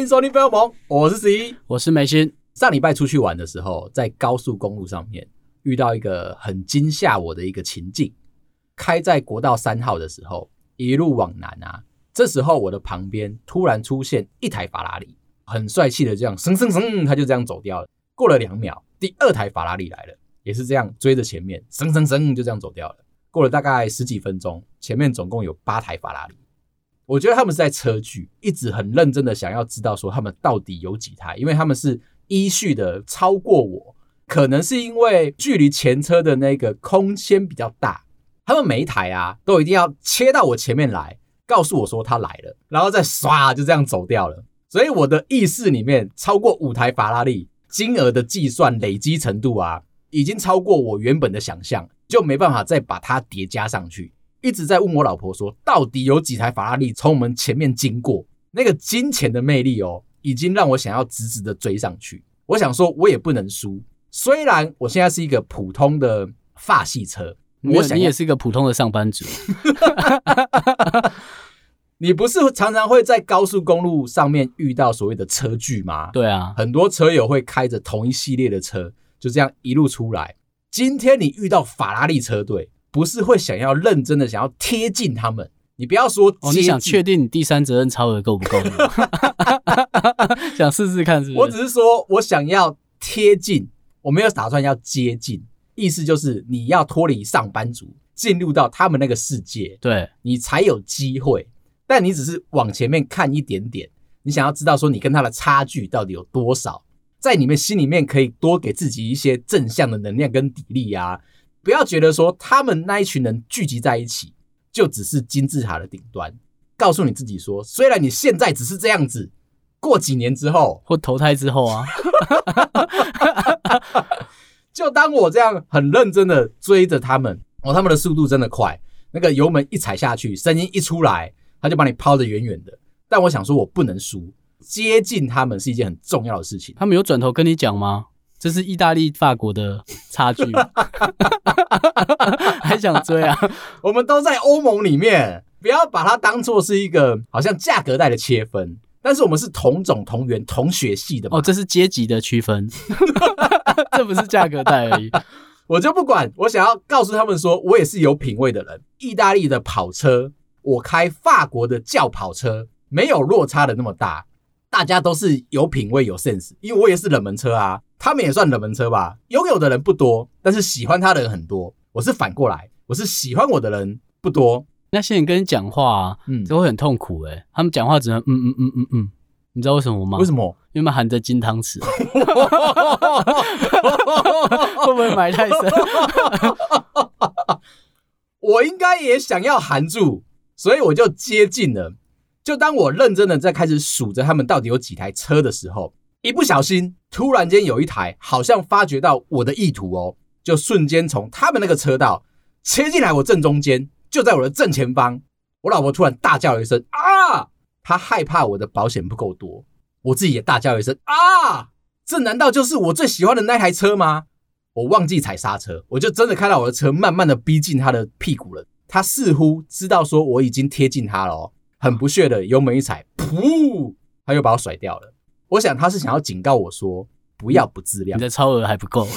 迎收听《飞龙盟》，我是十一，我是梅心。上礼拜出去玩的时候，在高速公路上面遇到一个很惊吓我的一个情境。开在国道三号的时候，一路往南啊，这时候我的旁边突然出现一台法拉利，很帅气的这样，噔噔噔，他就这样走掉了。过了两秒，第二台法拉利来了，也是这样追着前面，噔噔噔，就这样走掉了。过了大概十几分钟，前面总共有八台法拉利。我觉得他们是在车距，一直很认真的想要知道说他们到底有几台，因为他们是依序的超过我，可能是因为距离前车的那个空间比较大，他们每一台啊都一定要切到我前面来，告诉我说他来了，然后再唰就这样走掉了。所以我的意识里面超过五台法拉利，金额的计算累积程度啊，已经超过我原本的想象，就没办法再把它叠加上去。一直在问我老婆说，到底有几台法拉利从我们前面经过？那个金钱的魅力哦，已经让我想要直直的追上去。我想说，我也不能输。虽然我现在是一个普通的法系车，我想你也是一个普通的上班族。你不是常常会在高速公路上面遇到所谓的车距吗？对啊，很多车友会开着同一系列的车，就这样一路出来。今天你遇到法拉利车队。不是会想要认真的想要贴近他们，你不要说哦，你想确定你第三责任超额够不够？想试试看是不是？我只是说我想要贴近，我没有打算要接近，意思就是你要脱离上班族，进入到他们那个世界，对，你才有机会。但你只是往前面看一点点，你想要知道说你跟他的差距到底有多少，在你们心里面可以多给自己一些正向的能量跟砥砺啊。不要觉得说他们那一群人聚集在一起就只是金字塔的顶端，告诉你自己说，虽然你现在只是这样子，过几年之后或投胎之后啊，就当我这样很认真的追着他们，哦，他们的速度真的快，那个油门一踩下去，声音一出来，他就把你抛得远远的。但我想说，我不能输，接近他们是一件很重要的事情。他们有转头跟你讲吗？这是意大利、法国的差距，还想追啊？我们都在欧盟里面，不要把它当做是一个好像价格带的切分。但是我们是同种同源同血系的嘛？哦，这是阶级的区分，这不是价格带而已。我就不管，我想要告诉他们说，我也是有品味的人。意大利的跑车，我开法国的轿跑车，没有落差的那么大。大家都是有品味、有 sense，因为我也是冷门车啊。他们也算冷门车吧，拥有的人不多，但是喜欢他的人很多。我是反过来，我是喜欢我的人不多。那些人跟你讲话啊，嗯，就会很痛苦诶。他们讲话只能嗯嗯嗯嗯嗯，你知道为什么吗？为什么？因为含着金汤匙。会不会埋太深？我应该也想要含住，所以我就接近了。就当我认真的在开始数着他们到底有几台车的时候。一不小心，突然间有一台好像发觉到我的意图哦，就瞬间从他们那个车道切进来我正中间，就在我的正前方。我老婆突然大叫一声啊！她害怕我的保险不够多，我自己也大叫一声啊！这难道就是我最喜欢的那台车吗？我忘记踩刹车，我就真的看到我的车慢慢的逼近他的屁股了。他似乎知道说我已经贴近他了哦，很不屑的油门一踩，噗，他又把我甩掉了。我想他是想要警告我说，不要不自量。你的超额还不够。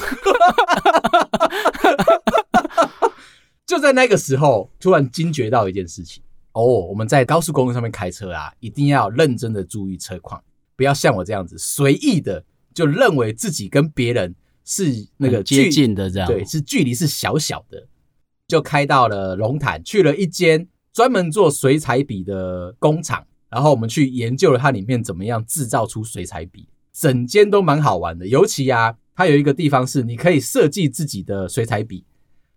就在那个时候，突然惊觉到一件事情哦，我们在高速公路上面开车啊，一定要认真的注意车况，不要像我这样子随意的就认为自己跟别人是那个接近的这样，对，是距离是小小的，就开到了龙潭，去了一间专门做水彩笔的工厂。然后我们去研究了它里面怎么样制造出水彩笔，整间都蛮好玩的。尤其啊，它有一个地方是你可以设计自己的水彩笔，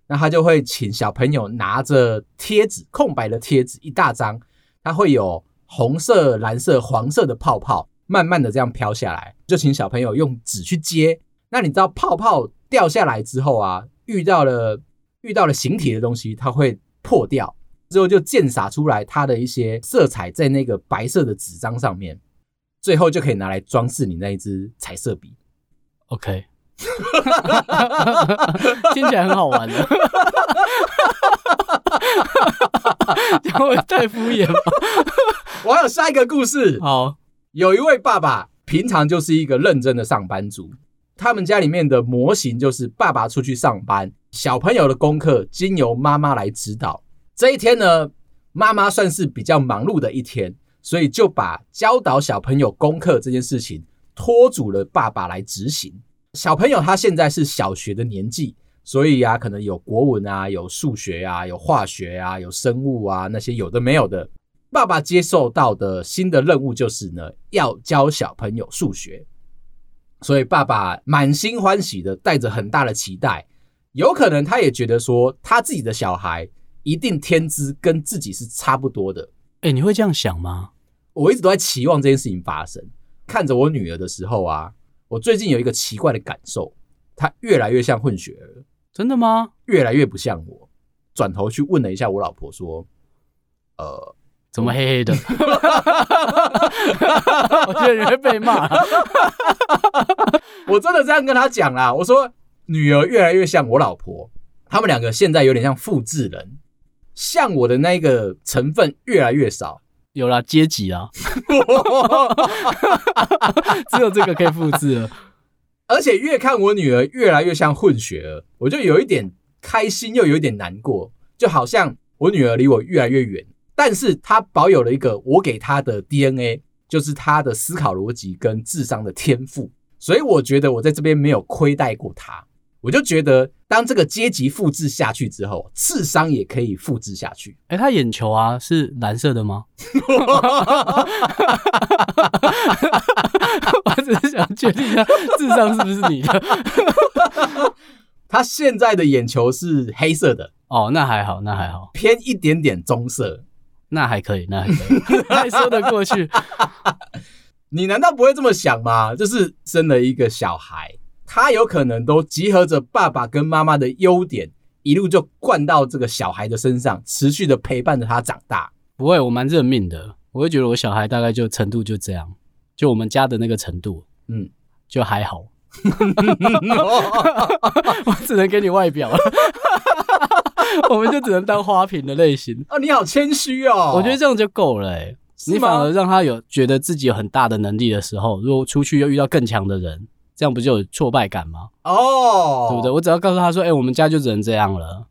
那他就会请小朋友拿着贴纸，空白的贴纸一大张，它会有红色、蓝色、黄色的泡泡，慢慢的这样飘下来，就请小朋友用纸去接。那你知道泡泡掉下来之后啊，遇到了遇到了形体的东西，它会破掉。之后就溅洒出来它的一些色彩在那个白色的纸张上面，最后就可以拿来装饰你那一支彩色笔。OK，听起来很好玩的，这会太敷衍了。我还有下一个故事。好，有一位爸爸平常就是一个认真的上班族，他们家里面的模型就是爸爸出去上班，小朋友的功课经由妈妈来指导。这一天呢，妈妈算是比较忙碌的一天，所以就把教导小朋友功课这件事情托嘱了爸爸来执行。小朋友他现在是小学的年纪，所以啊，可能有国文啊，有数学啊，有化学啊，有生物啊，那些有的没有的。爸爸接受到的新的任务就是呢，要教小朋友数学。所以爸爸满心欢喜的带着很大的期待，有可能他也觉得说，他自己的小孩一定天资跟自己是差不多的。哎，你会这样想吗？我一直都在期望这件事情发生。看着我女儿的时候啊。我最近有一个奇怪的感受，她越来越像混血儿。真的吗？越来越不像我。转头去问了一下我老婆，说：“呃，怎么黑黑的？” 我觉得你会被骂。我真的这样跟她讲啦，我说女儿越来越像我老婆，他们两个现在有点像复制人，像我的那个成分越来越少。有啦阶级啊，只有这个可以复制了。而且越看我女儿越来越像混血儿，我就有一点开心，又有一点难过，就好像我女儿离我越来越远，但是她保有了一个我给她的 DNA，就是她的思考逻辑跟智商的天赋，所以我觉得我在这边没有亏待过她。我就觉得，当这个阶级复制下去之后，智商也可以复制下去。哎，他眼球啊是蓝色的吗？我只是想确定一下，智商是不是你的？他现在的眼球是黑色的。哦，那还好，那还好，偏一点点棕色，那还可以，那还可以，还说得过去。你难道不会这么想吗？就是生了一个小孩。他有可能都集合着爸爸跟妈妈的优点，一路就灌到这个小孩的身上，持续的陪伴着他长大。不会，我蛮认命的，我会觉得我小孩大概就程度就这样，就我们家的那个程度，嗯，就还好。我只能给你外表了，我们就只能当花瓶的类型。哦，你好谦虚哦，我觉得这样就够了欸。你反而让他有觉得自己有很大的能力的时候，如果出去又遇到更强的人。这样不就有挫败感吗？哦，oh, 对不对？我只要告诉他说：“哎、欸，我们家就只能这样了。”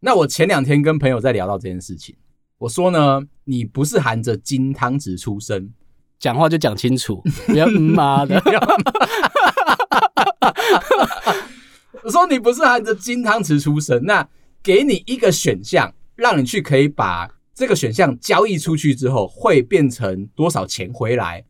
那我前两天跟朋友在聊到这件事情，我说呢，你不是含着金汤匙出生，讲话就讲清楚，不要妈的。我说你不是含着金汤匙出生，那给你一个选项，让你去可以把这个选项交易出去之后，会变成多少钱回来？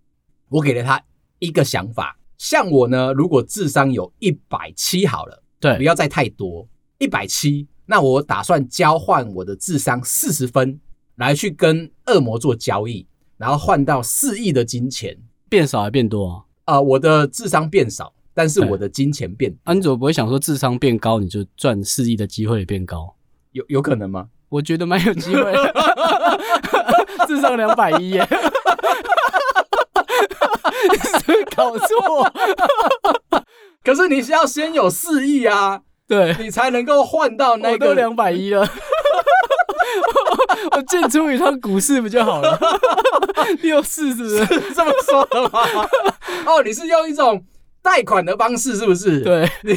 我给了他一个想法。像我呢，如果智商有一百七好了，对，不要再太多，一百七，那我打算交换我的智商四十分，来去跟恶魔做交易，然后换到四亿的金钱，变少还变多啊？啊、呃，我的智商变少，但是我的金钱变多。啊，你怎么不会想说智商变高，你就赚四亿的机会也变高？有有可能吗？我觉得蛮有机会，智商两百一耶。你是不是搞错？可是你是要先有四亿啊，对，你才能够换到那个两百一了。我进出一趟股市不就好了？六四是不是，是这么说的吗？哦，你是用一种贷款的方式，是不是？对，你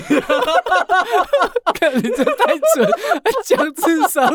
看你这太准，讲智商。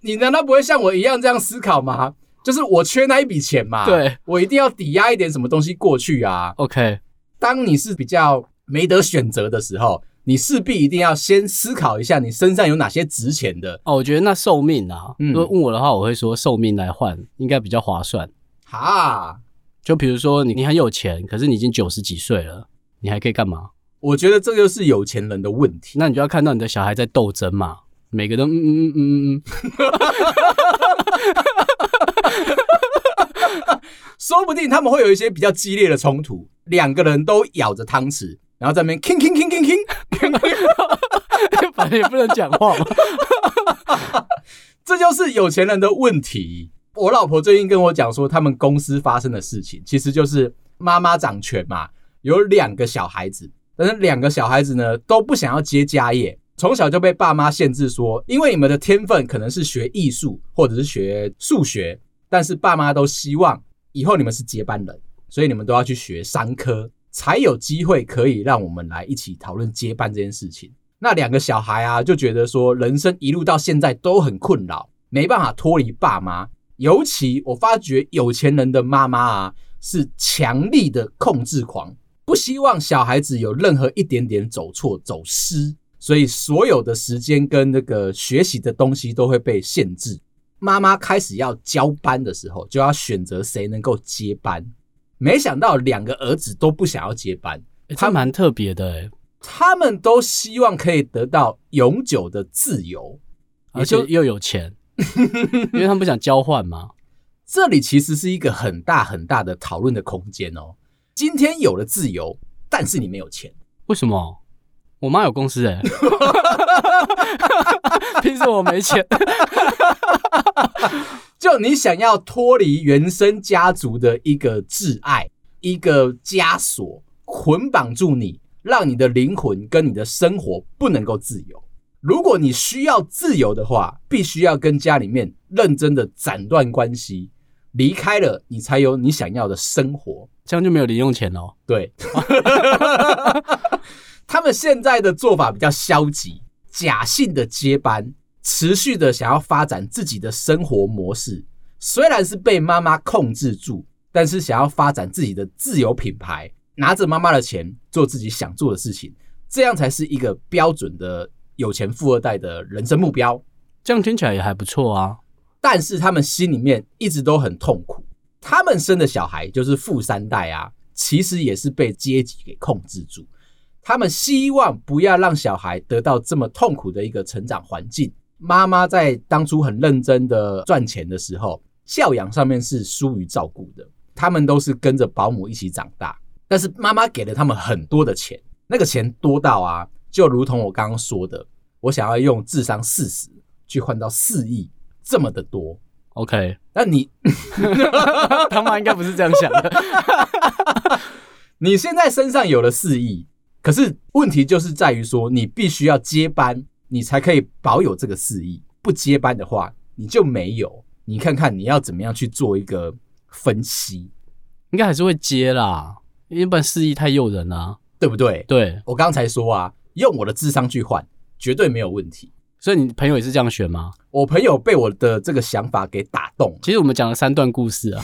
你难道不会像我一样这样思考吗？就是我缺那一笔钱嘛，对，我一定要抵押一点什么东西过去啊。OK，当你是比较没得选择的时候，你势必一定要先思考一下你身上有哪些值钱的。哦，我觉得那寿命啊，如果问我的话，我会说寿命来换应该比较划算。哈，就比如说你你很有钱，可是你已经九十几岁了，你还可以干嘛？我觉得这就是有钱人的问题。那你就要看到你的小孩在斗争嘛，每个都嗯嗯嗯嗯嗯。说不定他们会有一些比较激烈的冲突，两个人都咬着汤匙，然后在那边 king king king king king，反正也不能讲话嘛。这就是有钱人的问题。我老婆最近跟我讲说，他们公司发生的事情，其实就是妈妈掌权嘛，有两个小孩子，但是两个小孩子呢都不想要接家业，从小就被爸妈限制说，因为你们的天分可能是学艺术或者是学数学。但是爸妈都希望以后你们是接班人，所以你们都要去学商科，才有机会可以让我们来一起讨论接班这件事情。那两个小孩啊，就觉得说人生一路到现在都很困扰，没办法脱离爸妈。尤其我发觉有钱人的妈妈啊，是强力的控制狂，不希望小孩子有任何一点点走错、走失，所以所有的时间跟那个学习的东西都会被限制。妈妈开始要交班的时候，就要选择谁能够接班。没想到两个儿子都不想要接班，他蛮特别的诶他们都希望可以得到永久的自由，而且又有钱，因为他们不想交换嘛。这里其实是一个很大很大的讨论的空间哦。今天有了自由，但是你没有钱，为什么？我妈有公司诶，凭什么我没钱？就你想要脱离原生家族的一个挚爱，一个枷锁，捆绑住你。让你的灵魂跟你的生活不能够自由。如果你需要自由的话，必须要跟家里面认真的斩断关系，离开了你才有你想要的生活。这样就没有零用钱哦。对，他们现在的做法比较消极，假性的接班，持续的想要发展自己的生活模式。虽然是被妈妈控制住，但是想要发展自己的自由品牌。拿着妈妈的钱做自己想做的事情，这样才是一个标准的有钱富二代的人生目标。这样听起来也还不错啊。但是他们心里面一直都很痛苦。他们生的小孩就是富三代啊，其实也是被阶级给控制住。他们希望不要让小孩得到这么痛苦的一个成长环境。妈妈在当初很认真的赚钱的时候，教养上面是疏于照顾的。他们都是跟着保姆一起长大。但是妈妈给了他们很多的钱，那个钱多到啊，就如同我刚刚说的，我想要用智商四十去换到四亿，这么的多。OK，那你 他妈应该不是这样想的。你现在身上有了四亿，可是问题就是在于说，你必须要接班，你才可以保有这个四亿。不接班的话，你就没有。你看看你要怎么样去做一个分析，应该还是会接啦。因为不然四亿太诱人了啊，对不对？对，我刚才说啊，用我的智商去换，绝对没有问题。所以你朋友也是这样选吗？我朋友被我的这个想法给打动。其实我们讲了三段故事啊，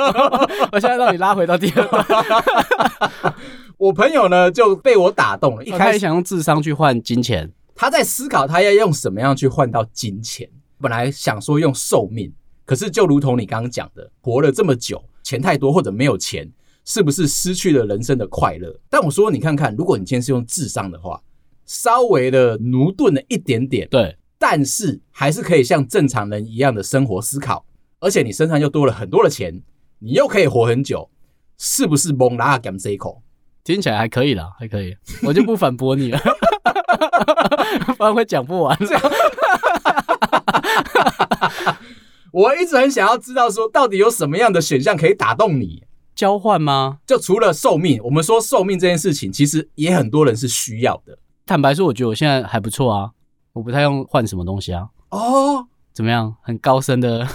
我现在让你拉回到第二段。我朋友呢就被我打动了，一开始想用智商去换金钱，他在思考他要用什么样去换到金钱。本来想说用寿命，可是就如同你刚刚讲的，活了这么久，钱太多或者没有钱。是不是失去了人生的快乐？但我说，你看看，如果你今天是用智商的话，稍微的駑钝了一点点，对，但是还是可以像正常人一样的生活思考，而且你身上又多了很多的钱，你又可以活很久，是不是蒙拉甘这一口？听起来还可以啦，还可以，我就不反驳你了，不然会讲不完。我一直很想要知道，说到底有什么样的选项可以打动你？交换吗？就除了寿命，我们说寿命这件事情，其实也很多人是需要的。坦白说，我觉得我现在还不错啊，我不太用换什么东西啊。哦，怎么样？很高深的，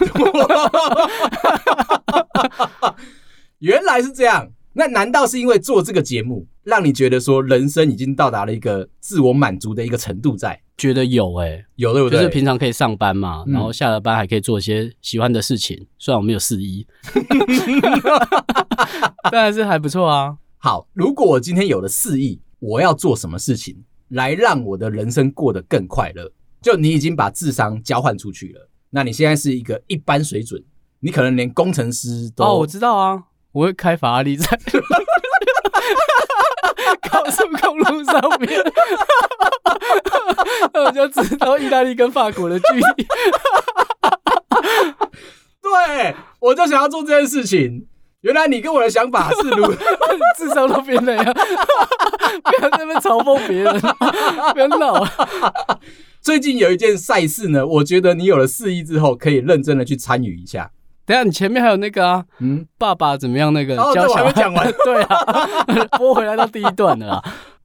原来是这样。那难道是因为做这个节目，让你觉得说人生已经到达了一个自我满足的一个程度在？觉得有诶、欸，有对不对？就是平常可以上班嘛，嗯、然后下了班还可以做一些喜欢的事情。虽然我没有四亿，但还是还不错啊。好，如果我今天有了四亿，我要做什么事情来让我的人生过得更快乐？就你已经把智商交换出去了，那你现在是一个一般水准，你可能连工程师都……哦，我知道啊，我会开法拉利在 高速公路上面。那我就知道意大利跟法国的距离。对，我就想要做这件事情。原来你跟我的想法是如智商都变那样，不要在那边嘲讽别人，不要闹。最近有一件赛事呢，我觉得你有了四亿之后，可以认真的去参与一下。等下，你前面还有那个啊，嗯，爸爸怎么样？那个哦，我还没讲完。对啊，播回来到第一段了。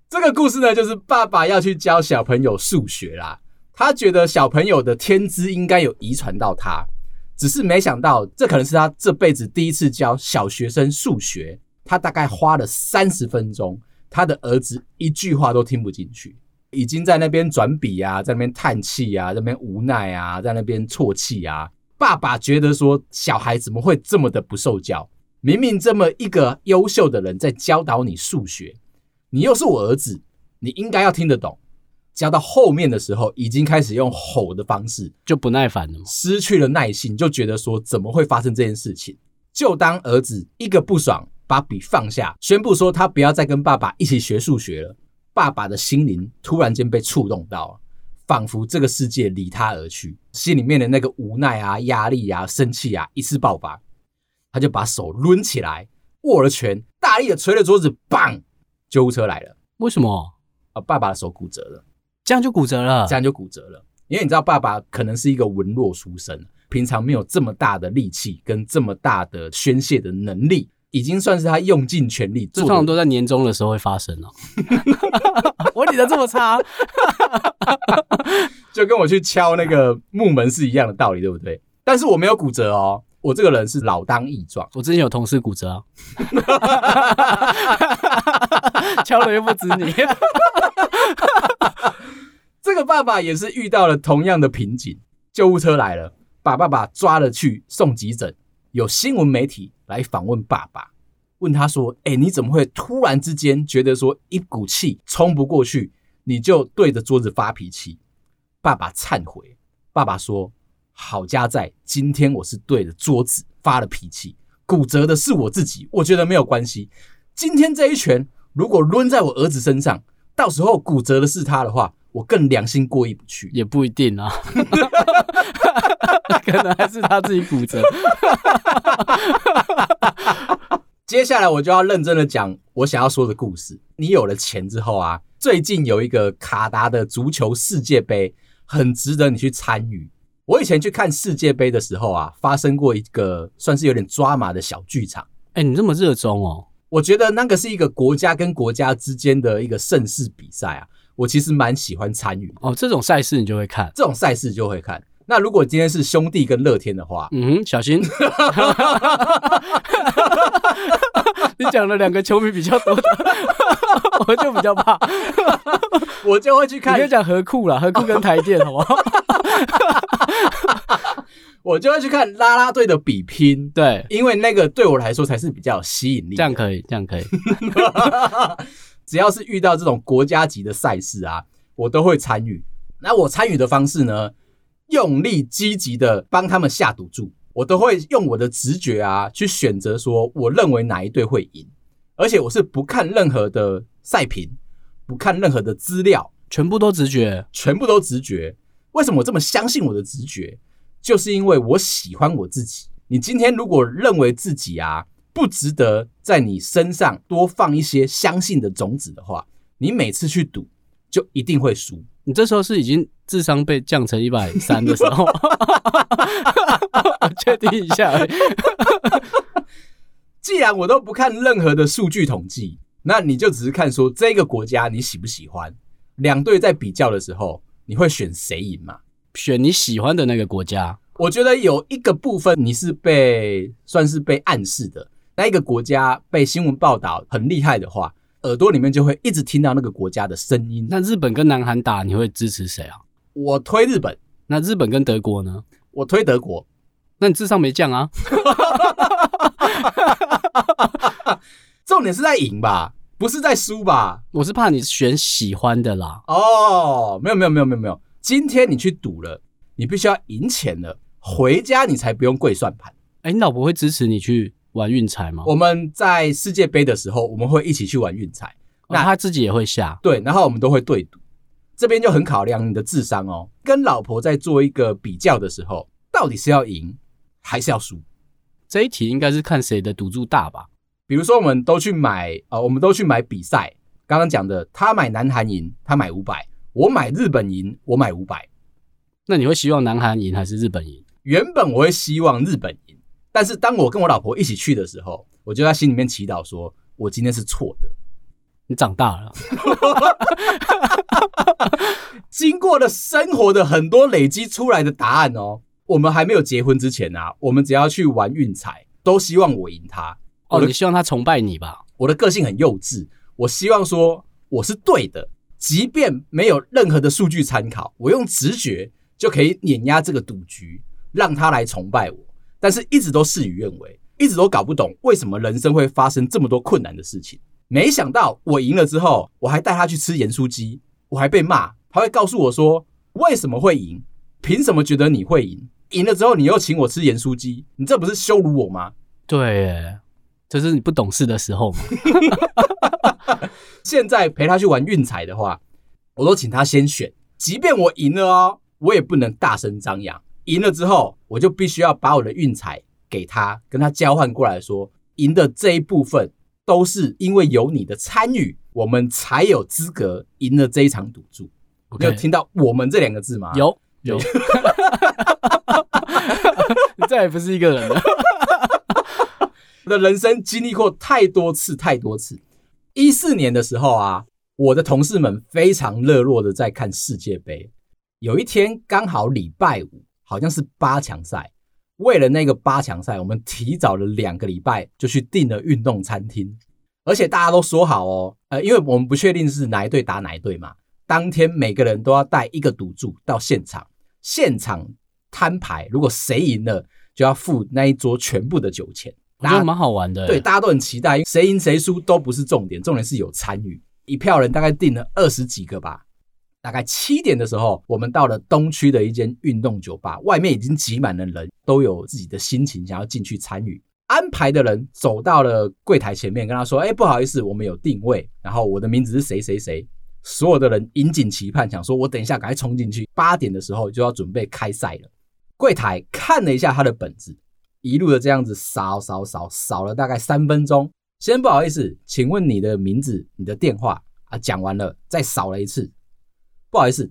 这个故事呢，就是爸爸要去教小朋友数学啦。他觉得小朋友的天资应该有遗传到他，只是没想到，这可能是他这辈子第一次教小学生数学。他大概花了三十分钟，他的儿子一句话都听不进去，已经在那边转笔啊，在那边叹气啊，在那边无奈啊，在那边啜泣啊。爸爸觉得说，小孩怎么会这么的不受教？明明这么一个优秀的人在教导你数学，你又是我儿子，你应该要听得懂。教到后面的时候，已经开始用吼的方式，就不耐烦了嘛，失去了耐心，就觉得说怎么会发生这件事情？就当儿子一个不爽，把笔放下，宣布说他不要再跟爸爸一起学数学了。爸爸的心灵突然间被触动到，仿佛这个世界离他而去，心里面的那个无奈啊、压力啊、生气啊一次爆发，他就把手抡起来，握了拳，大力的捶了桌子，棒！救护车来了。为什么？啊，爸爸的手骨折了。这样就骨折了，这样就骨折了。因为你知道，爸爸可能是一个文弱书生，平常没有这么大的力气跟这么大的宣泄的能力，已经算是他用尽全力做。这通常都在年终的时候会发生哦。我理得这么差，就跟我去敲那个木门是一样的道理，对不对？但是我没有骨折哦，我这个人是老当益壮。我之前有同事骨折啊，敲了又不止你。这个爸爸也是遇到了同样的瓶颈，救护车来了，把爸爸抓了去送急诊。有新闻媒体来访问爸爸，问他说：“哎，你怎么会突然之间觉得说一股气冲不过去，你就对着桌子发脾气？”爸爸忏悔，爸爸说：“好家在今天我是对着桌子发了脾气，骨折的是我自己，我觉得没有关系。今天这一拳如果抡在我儿子身上，到时候骨折的是他的话。”我更良心过意不去，也不一定啊，可能还是他自己骨折。接下来我就要认真的讲我想要说的故事。你有了钱之后啊，最近有一个卡达的足球世界杯，很值得你去参与。我以前去看世界杯的时候啊，发生过一个算是有点抓马的小剧场。哎，你这么热衷哦？我觉得那个是一个国家跟国家之间的一个盛世比赛啊。我其实蛮喜欢参与哦，这种赛事你就会看，这种赛事就会看。那如果今天是兄弟跟乐天的话，嗯，小心，你讲了两个球迷比较多的，我就比较怕，我就会去看。你就讲何库啦，何库跟台电，好不好？我就会去看啦啦队的比拼，对，因为那个对我来说才是比较有吸引力。这样可以，这样可以。只要是遇到这种国家级的赛事啊，我都会参与。那我参与的方式呢，用力积极的帮他们下赌注，我都会用我的直觉啊去选择说，我认为哪一队会赢，而且我是不看任何的赛评，不看任何的资料，全部都直觉，全部都直觉。为什么我这么相信我的直觉？就是因为我喜欢我自己。你今天如果认为自己啊，不值得在你身上多放一些相信的种子的话，你每次去赌就一定会输。你这时候是已经智商被降成一百三的时候，我确定一下。既然我都不看任何的数据统计，那你就只是看说这个国家你喜不喜欢？两队在比较的时候，你会选谁赢嘛？选你喜欢的那个国家。我觉得有一个部分你是被算是被暗示的。那一个国家被新闻报道很厉害的话，耳朵里面就会一直听到那个国家的声音。那日本跟南韩打，你会支持谁啊？我推日本。那日本跟德国呢？我推德国。那你智商没降啊？重点是在赢吧，不是在输吧？我是怕你选喜欢的啦。哦，没有没有没有没有没有，今天你去赌了，你必须要赢钱了，回家你才不用跪算盘。哎，你老婆会支持你去玩运彩吗？我们在世界杯的时候，我们会一起去玩运彩。那他自己也会下？对，然后我们都会对赌。这边就很考量你的智商哦。跟老婆在做一个比较的时候，到底是要赢还是要输？这一题应该是看谁的赌注大吧？比如说，我们都去买啊，我们都去买比赛。刚刚讲的，他买南韩赢，他买五百；我买日本赢，我买五百。那你会希望南韩赢还是日本赢？原本我会希望日本赢。但是当我跟我老婆一起去的时候，我就在心里面祈祷说：“我今天是错的。”你长大了，经过了生活的很多累积出来的答案哦，我们还没有结婚之前啊，我们只要去玩运彩，都希望我赢他。哦，你希望他崇拜你吧？我的个性很幼稚，我希望说我是对的，即便没有任何的数据参考，我用直觉就可以碾压这个赌局，让他来崇拜我。但是一直都事与愿违，一直都搞不懂为什么人生会发生这么多困难的事情。没想到我赢了之后，我还带他去吃盐酥鸡，我还被骂，他会告诉我说为什么会赢，凭什么觉得你会赢？赢了之后你又请我吃盐酥鸡，你这不是羞辱我吗？对。这是你不懂事的时候嘛？现在陪他去玩运彩的话，我都请他先选。即便我赢了哦，我也不能大声张扬。赢了之后，我就必须要把我的运彩给他，跟他交换过来说，赢的这一部分都是因为有你的参与，我们才有资格赢了这一场赌注。有听到“我们”这两个字吗？有有。你再也不是一个人了。我的人生经历过太多次，太多次。一四年的时候啊，我的同事们非常热络的在看世界杯。有一天刚好礼拜五，好像是八强赛。为了那个八强赛，我们提早了两个礼拜就去订了运动餐厅，而且大家都说好哦，呃，因为我们不确定是哪一队打哪一队嘛。当天每个人都要带一个赌注到现场，现场摊牌，如果谁赢了，就要付那一桌全部的酒钱。我觉得蛮好玩的，对，大家都很期待，谁赢谁输都不是重点，重点是有参与。一票人大概订了二十几个吧，大概七点的时候，我们到了东区的一间运动酒吧，外面已经挤满了人，都有自己的心情想要进去参与。安排的人走到了柜台前面，跟他说：“哎，不好意思，我们有定位，然后我的名字是谁谁谁。”所有的人引颈期盼，想说：“我等一下赶快冲进去，八点的时候就要准备开赛了。”柜台看了一下他的本子。一路的这样子扫扫扫扫了大概三分钟，先不好意思，请问你的名字、你的电话啊？讲完了再扫了一次，不好意思，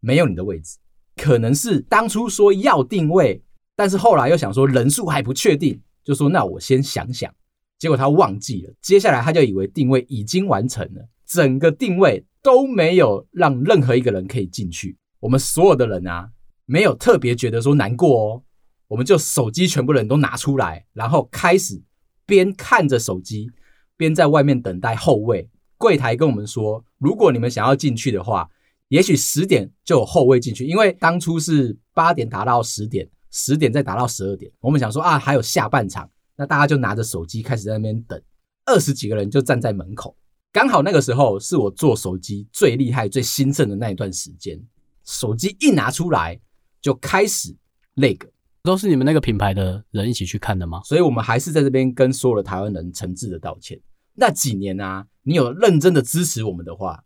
没有你的位置，可能是当初说要定位，但是后来又想说人数还不确定，就说那我先想想，结果他忘记了，接下来他就以为定位已经完成了，整个定位都没有让任何一个人可以进去，我们所有的人啊，没有特别觉得说难过哦。我们就手机全部人都拿出来，然后开始边看着手机，边在外面等待后位。柜台跟我们说，如果你们想要进去的话，也许十点就有后卫进去，因为当初是八点打到十点，十点再打到十二点。我们想说啊，还有下半场，那大家就拿着手机开始在那边等，二十几个人就站在门口。刚好那个时候是我做手机最厉害、最兴盛的那一段时间，手机一拿出来就开始那个。都是你们那个品牌的人一起去看的吗？所以我们还是在这边跟所有的台湾人诚挚的道歉。那几年啊，你有认真的支持我们的话，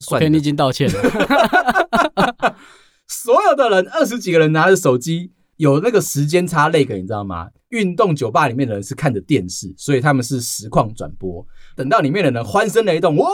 算了，你已经道歉了。所有的人二十几个人拿着手机，有那个时间差那个，你知道吗？运动酒吧里面的人是看着电视，所以他们是实况转播。等到里面的人欢声雷动，哇！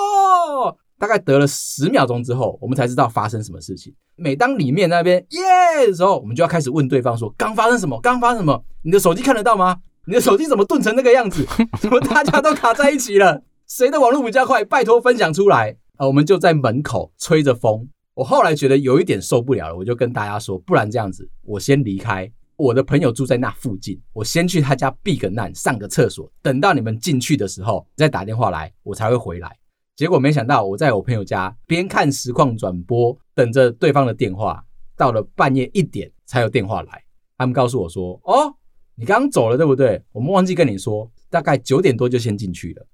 大概得了十秒钟之后，我们才知道发生什么事情。每当里面那边耶的时候，我们就要开始问对方说：“刚发生什么？刚发生什么？你的手机看得到吗？你的手机怎么顿成那个样子？怎么大家都卡在一起了？谁的网络比较快？拜托分享出来！”我们就在门口吹着风。我后来觉得有一点受不了了，我就跟大家说：“不然这样子，我先离开。我的朋友住在那附近，我先去他家避个难，上个厕所。等到你们进去的时候再打电话来，我才会回来。”结果没想到，我在我朋友家边看实况转播，等着对方的电话，到了半夜一点才有电话来。他们告诉我说：“哦，你刚刚走了，对不对？我们忘记跟你说，大概九点多就先进去了。”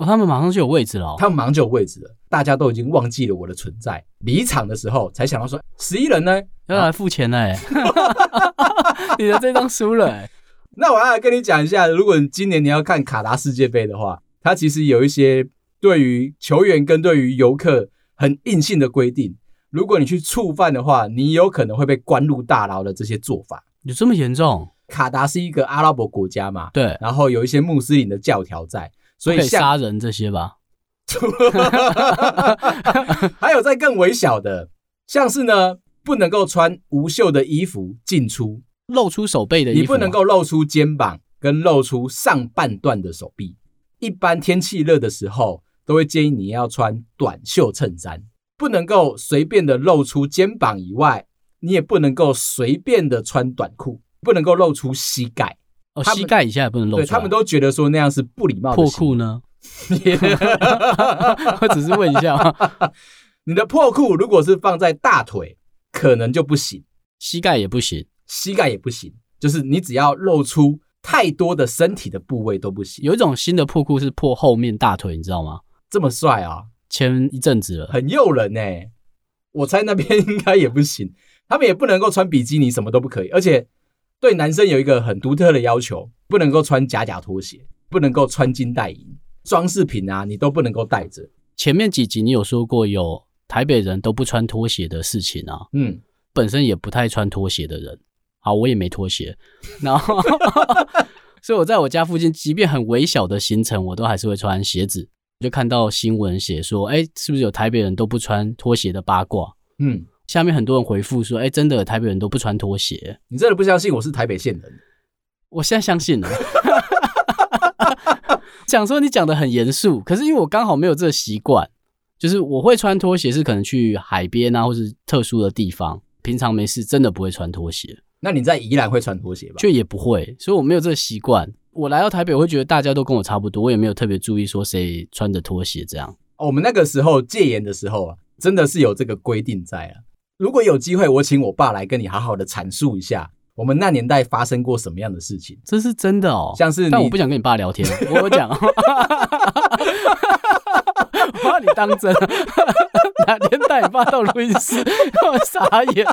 哦，他们马上就有位置了哦。他们马上就有位置了，大家都已经忘记了我的存在。离场的时候才想到说，十一人呢要来付钱呢。你的这张输了。那我要来跟你讲一下，如果你今年你要看卡达世界杯的话，它其实有一些。对于球员跟对于游客很硬性的规定，如果你去触犯的话，你有可能会被关入大牢的这些做法，有这么严重？卡达是一个阿拉伯国家嘛，对，然后有一些穆斯林的教条在，所以杀人这些吧。还有在更微小的，像是呢，不能够穿无袖的衣服进出，露出手背的衣服，你不能够露出肩膀跟露出上半段的手臂。一般天气热的时候。都会建议你要穿短袖衬衫，不能够随便的露出肩膀以外你也不能够随便的穿短裤，不能够露出膝盖。哦，膝盖以下也不能露出。对，他们都觉得说那样是不礼貌的。破裤呢？我只是问一下，你的破裤如果是放在大腿，可能就不行。膝盖也不行，膝盖也不行，就是你只要露出太多的身体的部位都不行。有一种新的破裤是破后面大腿，你知道吗？这么帅啊！前一阵子了，很诱人呢、欸。我猜那边应该也不行，他们也不能够穿比基尼，什么都不可以。而且对男生有一个很独特的要求，不能够穿假假拖鞋，不能够穿金戴银，装饰品啊，你都不能够带着。前面几集你有说过有台北人都不穿拖鞋的事情啊，嗯。本身也不太穿拖鞋的人，好，我也没拖鞋，然后，所以我在我家附近，即便很微小的行程，我都还是会穿鞋子。就看到新闻写说，哎，是不是有台北人都不穿拖鞋的八卦？嗯，下面很多人回复说，哎，真的台北人都不穿拖鞋。你真的不相信我是台北县人？我现在相信了。讲说你讲的很严肃，可是因为我刚好没有这个习惯，就是我会穿拖鞋是可能去海边啊，或是特殊的地方。平常没事，真的不会穿拖鞋。那你在宜兰会穿拖鞋吧？却也不会，所以我没有这个习惯。我来到台北，我会觉得大家都跟我差不多，我也没有特别注意说谁穿着拖鞋这样。哦，我们那个时候戒严的时候啊，真的是有这个规定在啊。如果有机会，我请我爸来跟你好好的阐述一下，我们那年代发生过什么样的事情。这是真的哦，像是你，但我不想跟你爸聊天，我讲。我把你当真，哪天带你爸到录音室，我傻眼。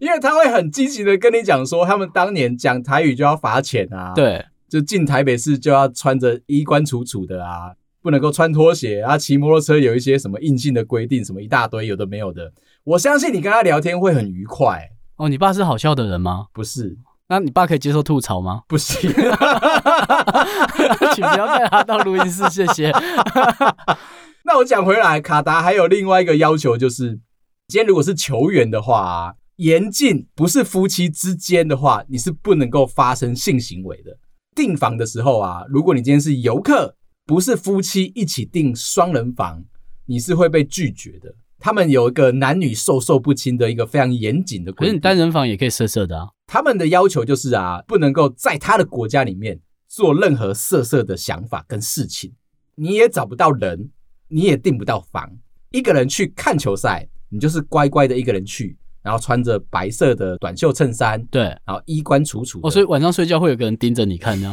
因为他会很积极的跟你讲说，他们当年讲台语就要罚钱啊，对，就进台北市就要穿着衣冠楚楚的啊，不能够穿拖鞋啊，骑摩托车有一些什么硬性的规定，什么一大堆有的没有的。我相信你跟他聊天会很愉快。哦，你爸是好笑的人吗？不是。那你爸可以接受吐槽吗？不行，请不要带他到录音室，谢谢。那我讲回来，卡达还有另外一个要求，就是今天如果是球员的话啊，严禁不是夫妻之间的话，你是不能够发生性行为的。订房的时候啊，如果你今天是游客，不是夫妻一起订双人房，你是会被拒绝的。他们有一个男女授受不亲的一个非常严谨的规定。可是你单人房也可以色色的啊。他们的要求就是啊，不能够在他的国家里面做任何色色的想法跟事情。你也找不到人，你也订不到房。一个人去看球赛，你就是乖乖的一个人去，然后穿着白色的短袖衬衫，对，然后衣冠楚楚。哦，所以晚上睡觉会有个人盯着你看，这样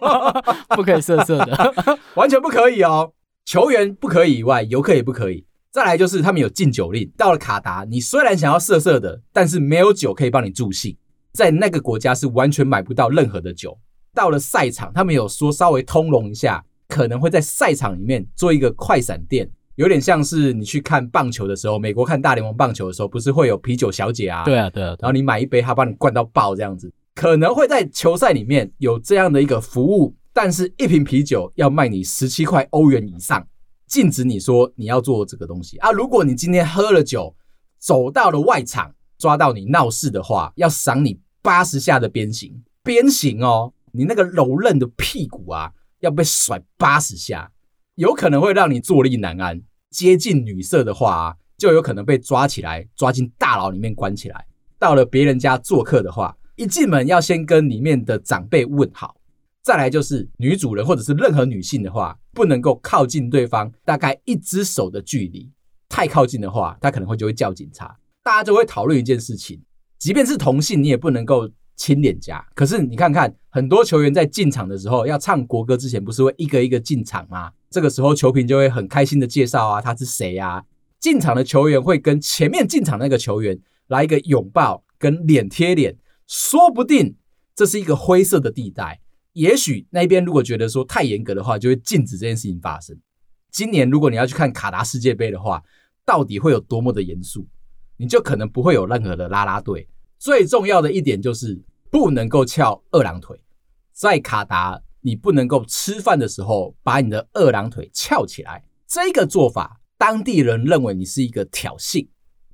不可以色色的，完全不可以哦。球员不可以以外，游客也不可以。再来就是他们有禁酒令，到了卡达，你虽然想要色色的，但是没有酒可以帮你助兴。在那个国家是完全买不到任何的酒。到了赛场，他们有说稍微通融一下，可能会在赛场里面做一个快闪店，有点像是你去看棒球的时候，美国看大联盟棒球的时候，不是会有啤酒小姐啊？对啊，对啊。然后你买一杯，他帮你灌到爆这样子，可能会在球赛里面有这样的一个服务，但是一瓶啤酒要卖你十七块欧元以上，禁止你说你要做这个东西啊。如果你今天喝了酒，走到了外场，抓到你闹事的话，要赏你。八十下的鞭刑，鞭刑哦！你那个柔韧的屁股啊，要被甩八十下，有可能会让你坐立难安。接近女色的话啊，就有可能被抓起来，抓进大牢里面关起来。到了别人家做客的话，一进门要先跟里面的长辈问好。再来就是女主人或者是任何女性的话，不能够靠近对方大概一只手的距离，太靠近的话，他可能会就会叫警察。大家就会讨论一件事情。即便是同性，你也不能够亲脸颊。可是你看看，很多球员在进场的时候要唱国歌之前，不是会一个一个进场吗？这个时候球评就会很开心的介绍啊，他是谁啊？进场的球员会跟前面进场那个球员来一个拥抱跟脸贴脸，说不定这是一个灰色的地带。也许那边如果觉得说太严格的话，就会禁止这件事情发生。今年如果你要去看卡达世界杯的话，到底会有多么的严肃？你就可能不会有任何的啦啦队。最重要的一点就是不能够翘二郎腿，在卡达你不能够吃饭的时候把你的二郎腿翘起来，这个做法当地人认为你是一个挑衅，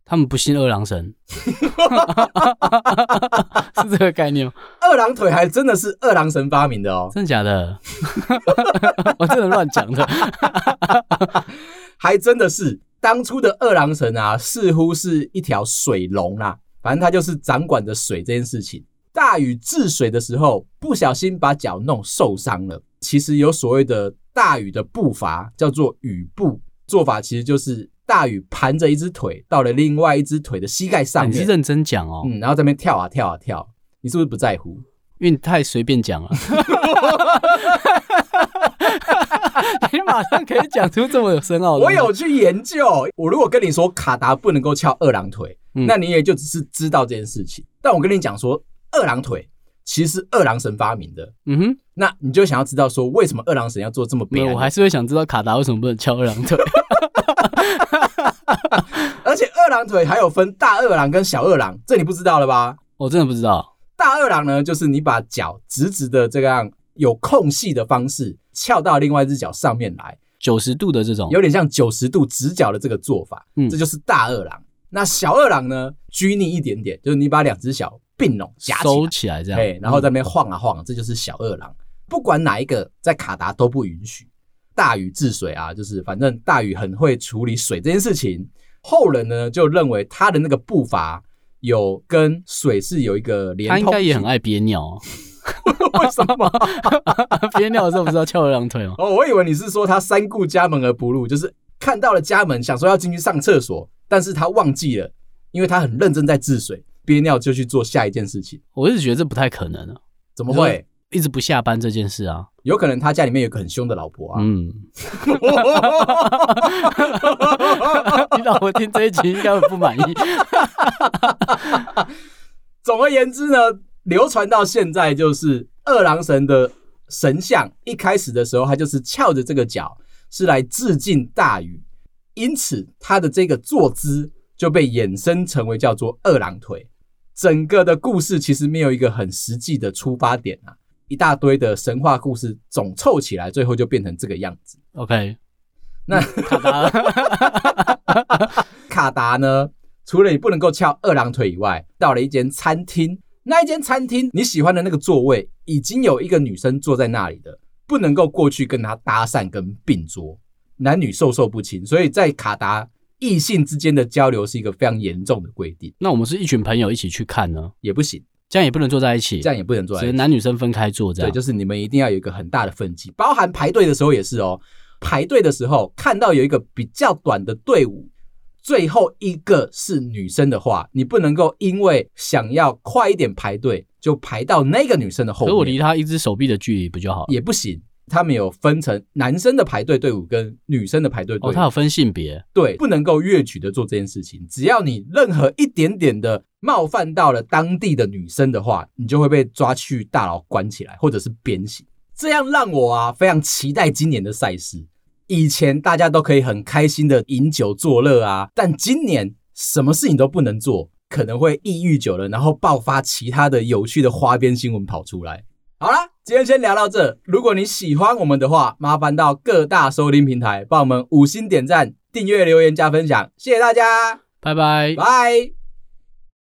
他们不信二郎神，是这个概念吗？二郎腿还真的是二郎神发明的哦，真的假的？我真的乱讲的，还真的是当初的二郎神啊，似乎是一条水龙啦，反正他就是掌管着水这件事情。大禹治水的时候，不小心把脚弄受伤了。其实有所谓的大禹的步伐，叫做禹步，做法其实就是大禹盘着一只腿到了另外一只腿的膝盖上面。你是认真讲哦，嗯，然后在那边跳啊跳啊跳，你是不是不在乎？因为你太随便讲了。你马上可以讲出这么有深奥的。我有去研究，我如果跟你说卡达不能够翘二郎腿，嗯，那你也就只是知道这件事情。但我跟你讲说。二郎腿其实是二郎神发明的，嗯哼，那你就想要知道说，为什么二郎神要做这么别？我还是会想知道卡达为什么不能翘二郎腿，而且二郎腿还有分大二郎跟小二郎，这你不知道了吧？我真的不知道。大二郎呢，就是你把脚直直的这样有空隙的方式翘到另外一只脚上面来，九十度的这种，有点像九十度直角的这个做法，嗯，这就是大二郎。那小二郎呢，拘泥一点点，就是你把两只脚。并拢夹收起来这样，对，然后在那边晃啊晃，这就是小二郎。不管哪一个，在卡达都不允许。大禹治水啊，就是反正大禹很会处理水这件事情。后人呢就认为他的那个步伐有跟水是有一个连通。他应该也很爱憋尿，为什么？憋尿的时候不是要翘二郎腿吗？哦，我以为你是说他三顾家门而不入，就是看到了家门，想说要进去上厕所，但是他忘记了，因为他很认真在治水。憋尿就去做下一件事情，我一直觉得这不太可能啊！怎么会一直不下班这件事啊？有可能他家里面有个很凶的老婆啊。嗯，你老婆听这一集应该会不满意。总而言之呢，流传到现在就是二郎神的神像，一开始的时候他就是翘着这个脚，是来致敬大禹，因此他的这个坐姿。就被衍生成为叫做二郎腿。整个的故事其实没有一个很实际的出发点啊，一大堆的神话故事总凑起来，最后就变成这个样子。OK，那卡达 卡达呢？除了你不能够翘二郎腿以外，到了一间餐厅，那一间餐厅你喜欢的那个座位已经有一个女生坐在那里的，不能够过去跟她搭讪跟并桌，男女授受不亲，所以在卡达。异性之间的交流是一个非常严重的规定。那我们是一群朋友一起去看呢，也不行，这样也不能坐在一起，这样也不能坐在一起，男女生分开坐。这样对，就是你们一定要有一个很大的分际，包含排队的时候也是哦。排队的时候看到有一个比较短的队伍，最后一个是女生的话，你不能够因为想要快一点排队，就排到那个女生的后面。可我离她一只手臂的距离不就好了？也不行。他们有分成男生的排队队伍跟女生的排队队伍。哦，他有分性别，对，不能够越矩的做这件事情。只要你任何一点点的冒犯到了当地的女生的话，你就会被抓去大牢关起来，或者是鞭刑。这样让我啊非常期待今年的赛事。以前大家都可以很开心的饮酒作乐啊，但今年什么事情都不能做，可能会抑郁久了，然后爆发其他的有趣的花边新闻跑出来。好啦，今天先聊到这。如果你喜欢我们的话，麻烦到各大收听平台帮我们五星点赞、订阅、留言、加分享，谢谢大家，拜拜，拜。